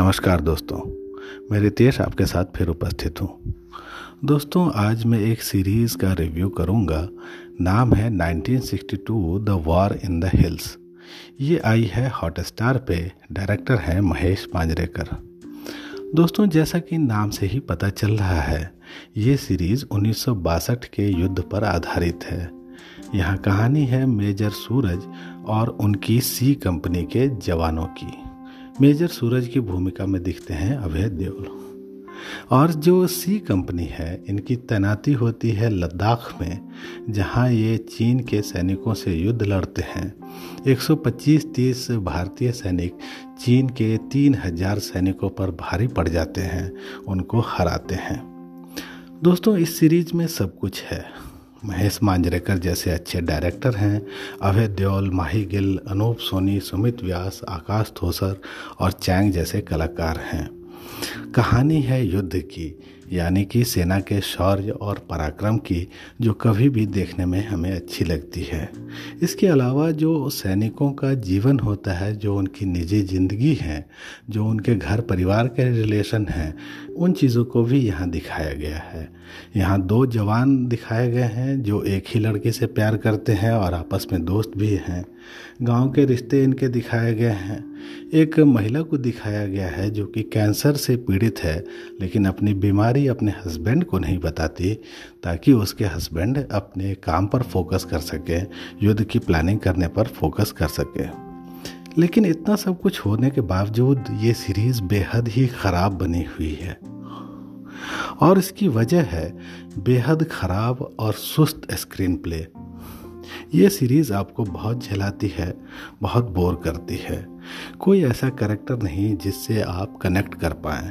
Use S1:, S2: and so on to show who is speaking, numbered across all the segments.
S1: नमस्कार दोस्तों, मैं रितेश आपके साथ फिर उपस्थित हूँ। दोस्तों, आज मैं एक सीरीज़ का रिव्यू करूँगा। नाम है 1962 the war in the hills. ये आई है हॉटस्टार पे, डायरेक्टर हैं महेश मांजरेकर दोस्तों, जैसा कि नाम से ही पता चल रहा है, ये सीरीज़ उन्नीस सौ बासठ के युद्ध पर आधारित है। यहाँ कहानी है मेजर सूरज और उनकी सी कंपनी के जवानों की। मेजर सूरज की भूमिका में दिखते हैं अभय देओल। और जो सी कंपनी है, इनकी तैनाती होती है लद्दाख में, जहाँ ये चीन के सैनिकों से युद्ध लड़ते हैं। 125-30 भारतीय सैनिक चीन के 3000 सैनिकों पर भारी पड़ जाते हैं, उनको हराते हैं। दोस्तों, इस सीरीज़ में सब कुछ है। महेश मांजरेकर जैसे अच्छे डायरेक्टर हैं, अभय देओल, माही गिल, अनूप सोनी, सुमित व्यास, आकाश थोसर और चैंग जैसे कलाकार हैं। कहानी है युद्ध की, यानी कि सेना के शौर्य और पराक्रम की, जो कभी भी देखने में हमें अच्छी लगती है। इसके अलावा जो सैनिकों का जीवन होता है, जो उनकी निजी ज़िंदगी है, जो उनके घर परिवार के रिलेशन हैं, उन चीज़ों को भी यहाँ दिखाया गया है। यहाँ दो जवान दिखाए गए हैं, जो एक ही लड़की से प्यार करते हैं और आपस में दोस्त भी हैं। गाँव के रिश्ते इनके दिखाए गए हैं। एक महिला को दिखाया गया है जो कि कैंसर से पीड़ित है, लेकिन अपनी बीमारी अपने हस्बैंड को नहीं बताती, ताकि उसके हस्बैंड अपने काम पर फोकस कर सकें, युद्ध की प्लानिंग करने पर फोकस कर सकें। लेकिन इतना सब कुछ होने के बावजूद ये सीरीज़ बेहद ही ख़राब बनी हुई है। और इसकी वजह है बेहद ख़राब और सुस्त स्क्रीन प्ले। ये सीरीज़ आपको बहुत झलाती है, बहुत बोर करती है। कोई ऐसा करेक्टर नहीं जिससे आप कनेक्ट कर पाएँ।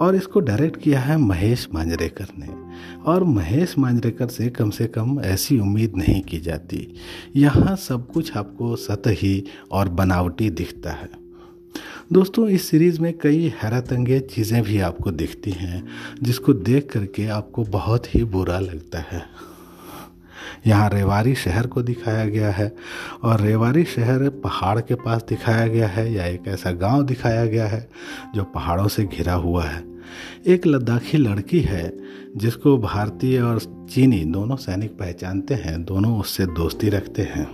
S1: और इसको डायरेक्ट किया है महेश मांजरेकर ने। और महेश मांजरेकर से कम से कम ऐसी उम्मीद नहीं की जाती। यहाँ सब कुछ आपको सतही और बनावटी दिखता है। दोस्तों, इस सीरीज़ में कई हैरत चीज़ें भी आपको दिखती हैं, जिसको देख करके आपको बहुत ही बुरा लगता है। यहाँ रेवाड़ी शहर को दिखाया गया है और रेवाड़ी शहर पहाड़ के पास दिखाया गया है या एक ऐसा गाँव दिखाया गया है जो पहाड़ों से घिरा हुआ है। एक लद्दाखी लड़की है जिसको भारतीय और चीनी दोनों सैनिक पहचानते हैं, दोनों उससे दोस्ती रखते हैं।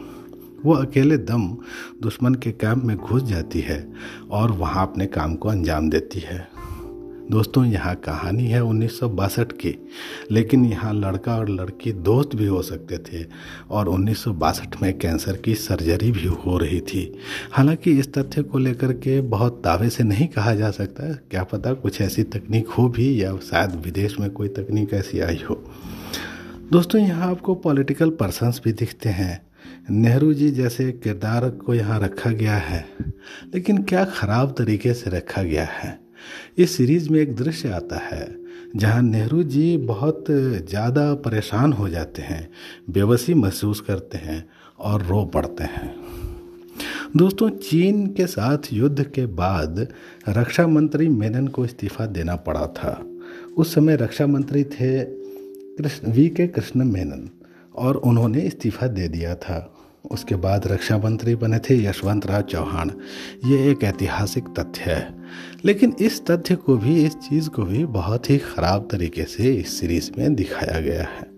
S1: वो अकेले दम दुश्मन के कैंप में घुस जाती है और वहाँ अपने काम को अंजाम देती है। दोस्तों, यहाँ कहानी है उन्नीस की। लेकिन यहाँ लड़का और लड़की दोस्त भी हो सकते थे और उन्नीस सौ बासठ में कैंसर की सर्जरी भी हो रही थी। हालाँकि इस तथ्य को लेकर के बहुत दावे से नहीं कहा जा सकता। क्या पता कुछ ऐसी तकनीक हो भी या शायद विदेश में कोई तकनीक ऐसी आई हो। दोस्तों, यहाँ आपको पॉलिटिकल पर्सनस भी दिखते हैं। नेहरू जी जैसे किरदार को यहाँ रखा गया है। लेकिन क्या ख़राब तरीके से रखा गया है? इस सीरीज़ में एक दृश्य आता है, जहाँ नेहरू जी बहुत ज़्यादा परेशान हो जाते हैं बेबसी महसूस करते हैं और रो पड़ते हैं। दोस्तों, चीन के साथ युद्ध के बाद रक्षा मंत्री मेनन को इस्तीफा देना पड़ा था। उस समय रक्षा मंत्री थे कृष्ण, वी के कृष्ण मेनन, और उन्होंने इस्तीफा दे दिया था। उसके बाद रक्षा मंत्री बने थे यशवंत राव चौहान। ये एक ऐतिहासिक तथ्य है। लेकिन इस तथ्य को भी, इस चीज़ को भी बहुत ही ख़राब तरीके से इस सीरीज़ में दिखाया गया है।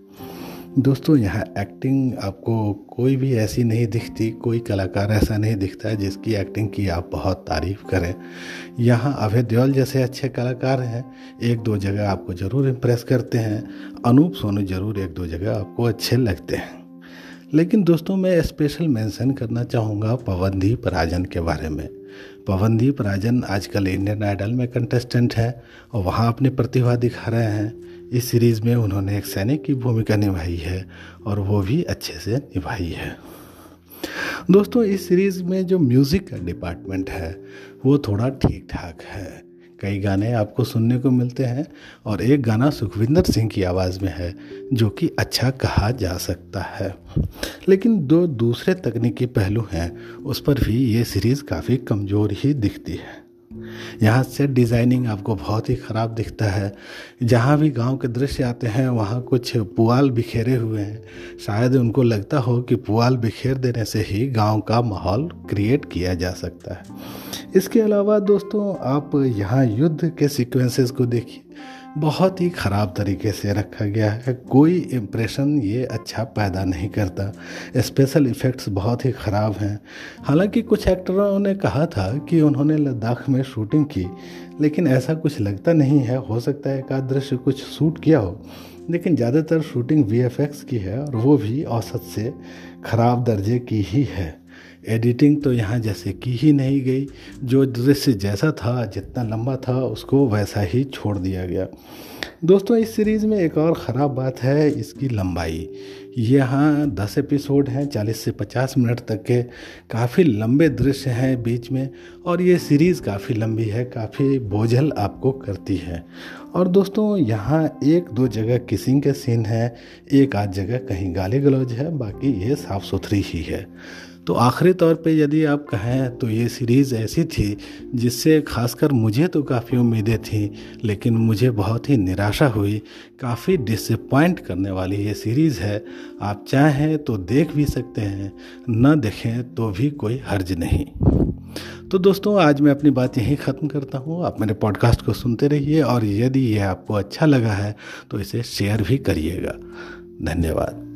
S1: दोस्तों, यहाँ एक्टिंग आपको कोई भी ऐसी नहीं दिखती, कोई कलाकार ऐसा नहीं दिखता जिसकी एक्टिंग की आप बहुत तारीफ़ करें। यहाँ अभय देओल जैसे अच्छे कलाकार हैं। एक दो जगह आपको ज़रूर इम्प्रेस करते हैं। अनूप सोनू ज़रूर एक दो जगह आपको अच्छे लगते हैं। लेकिन दोस्तों, मैं स्पेशल मेंशन करना चाहूँगा पवनदीप राजन के बारे में। पवनदीप राजन आजकल इंडियन आइडल में कंटेस्टेंट हैं और वहाँ अपनी प्रतिभा दिखा रहे हैं। इस सीरीज़ में उन्होंने एक सैनिक की भूमिका निभाई है और वो भी अच्छे से निभाई है। दोस्तों, इस सीरीज़ में जो म्यूज़िक का डिपार्टमेंट है, वो थोड़ा ठीक ठाक है। कई गाने आपको सुनने को मिलते हैं और एक गाना सुखविंदर सिंह की आवाज़ में है, जो कि अच्छा कहा जा सकता है। लेकिन दो दूसरे तकनीकी पहलू हैं, उस पर भी ये सीरीज़ काफ़ी कमज़ोर ही दिखती है। यहाँ सेट डिज़ाइनिंग आपको बहुत ही ख़राब दिखता है। जहाँ भी गाँव के दृश्य आते हैं, वहाँ कुछ पुआल बिखेरे हुए हैं। शायद उनको लगता हो कि पुआल बिखेर देने से ही गाँव का माहौल क्रिएट किया जा सकता है। इसके अलावा दोस्तों, आप यहाँ युद्ध के सीक्वेंसेस को देखिए। बहुत ही ख़राब तरीके से रखा गया है। कोई इम्प्रेशन ये अच्छा पैदा नहीं करता। स्पेशल इफ़ेक्ट्स बहुत ही ख़राब हैं। हालाँकि कुछ एक्टरों ने कहा था कि उन्होंने लद्दाख में शूटिंग की, लेकिन ऐसा कुछ लगता नहीं है। हो सकता है एक दृश्य कुछ शूट किया हो। लेकिन ज़्यादातर शूटिंग वीएफएक्स की है और वो भी औसत से ख़राब दर्जे की ही है। एडिटिंग तो यहाँ जैसे की ही नहीं गई। जो दृश्य जैसा था, जितना लंबा था, उसको वैसा ही छोड़ दिया गया। दोस्तों, इस सीरीज़ में एक और ख़राब बात है, इसकी लंबाई। यहाँ दस एपिसोड हैं, चालीस से पचास मिनट तक के काफ़ी लंबे दृश्य हैं बीच में, और ये सीरीज़ काफ़ी लंबी है, काफ़ी बोझल आपको करती है। और दोस्तों, यहाँ एक दो जगह किसिंग के सीन हैं, एक आध जगह कहीं गाली गलौज है, बाकी ये साफ़ सुथरी ही है। तो आखिरी तौर पे यदि आप कहें तो ये सीरीज़ ऐसी थी, जिससे खासकर मुझे तो काफ़ी उम्मीदें थी, लेकिन मुझे बहुत ही निराशा हुई। काफ़ी डिसअपॉइंट करने वाली ये सीरीज़ है। आप चाहें तो देख भी सकते हैं, न देखें तो भी कोई हर्ज नहीं। तो दोस्तों, आज मैं अपनी बात यहीं ख़त्म करता हूँ। आप मेरे पॉडकास्ट को सुनते रहिए और यदि ये आपको अच्छा लगा है तो इसे शेयर भी करिएगा। धन्यवाद।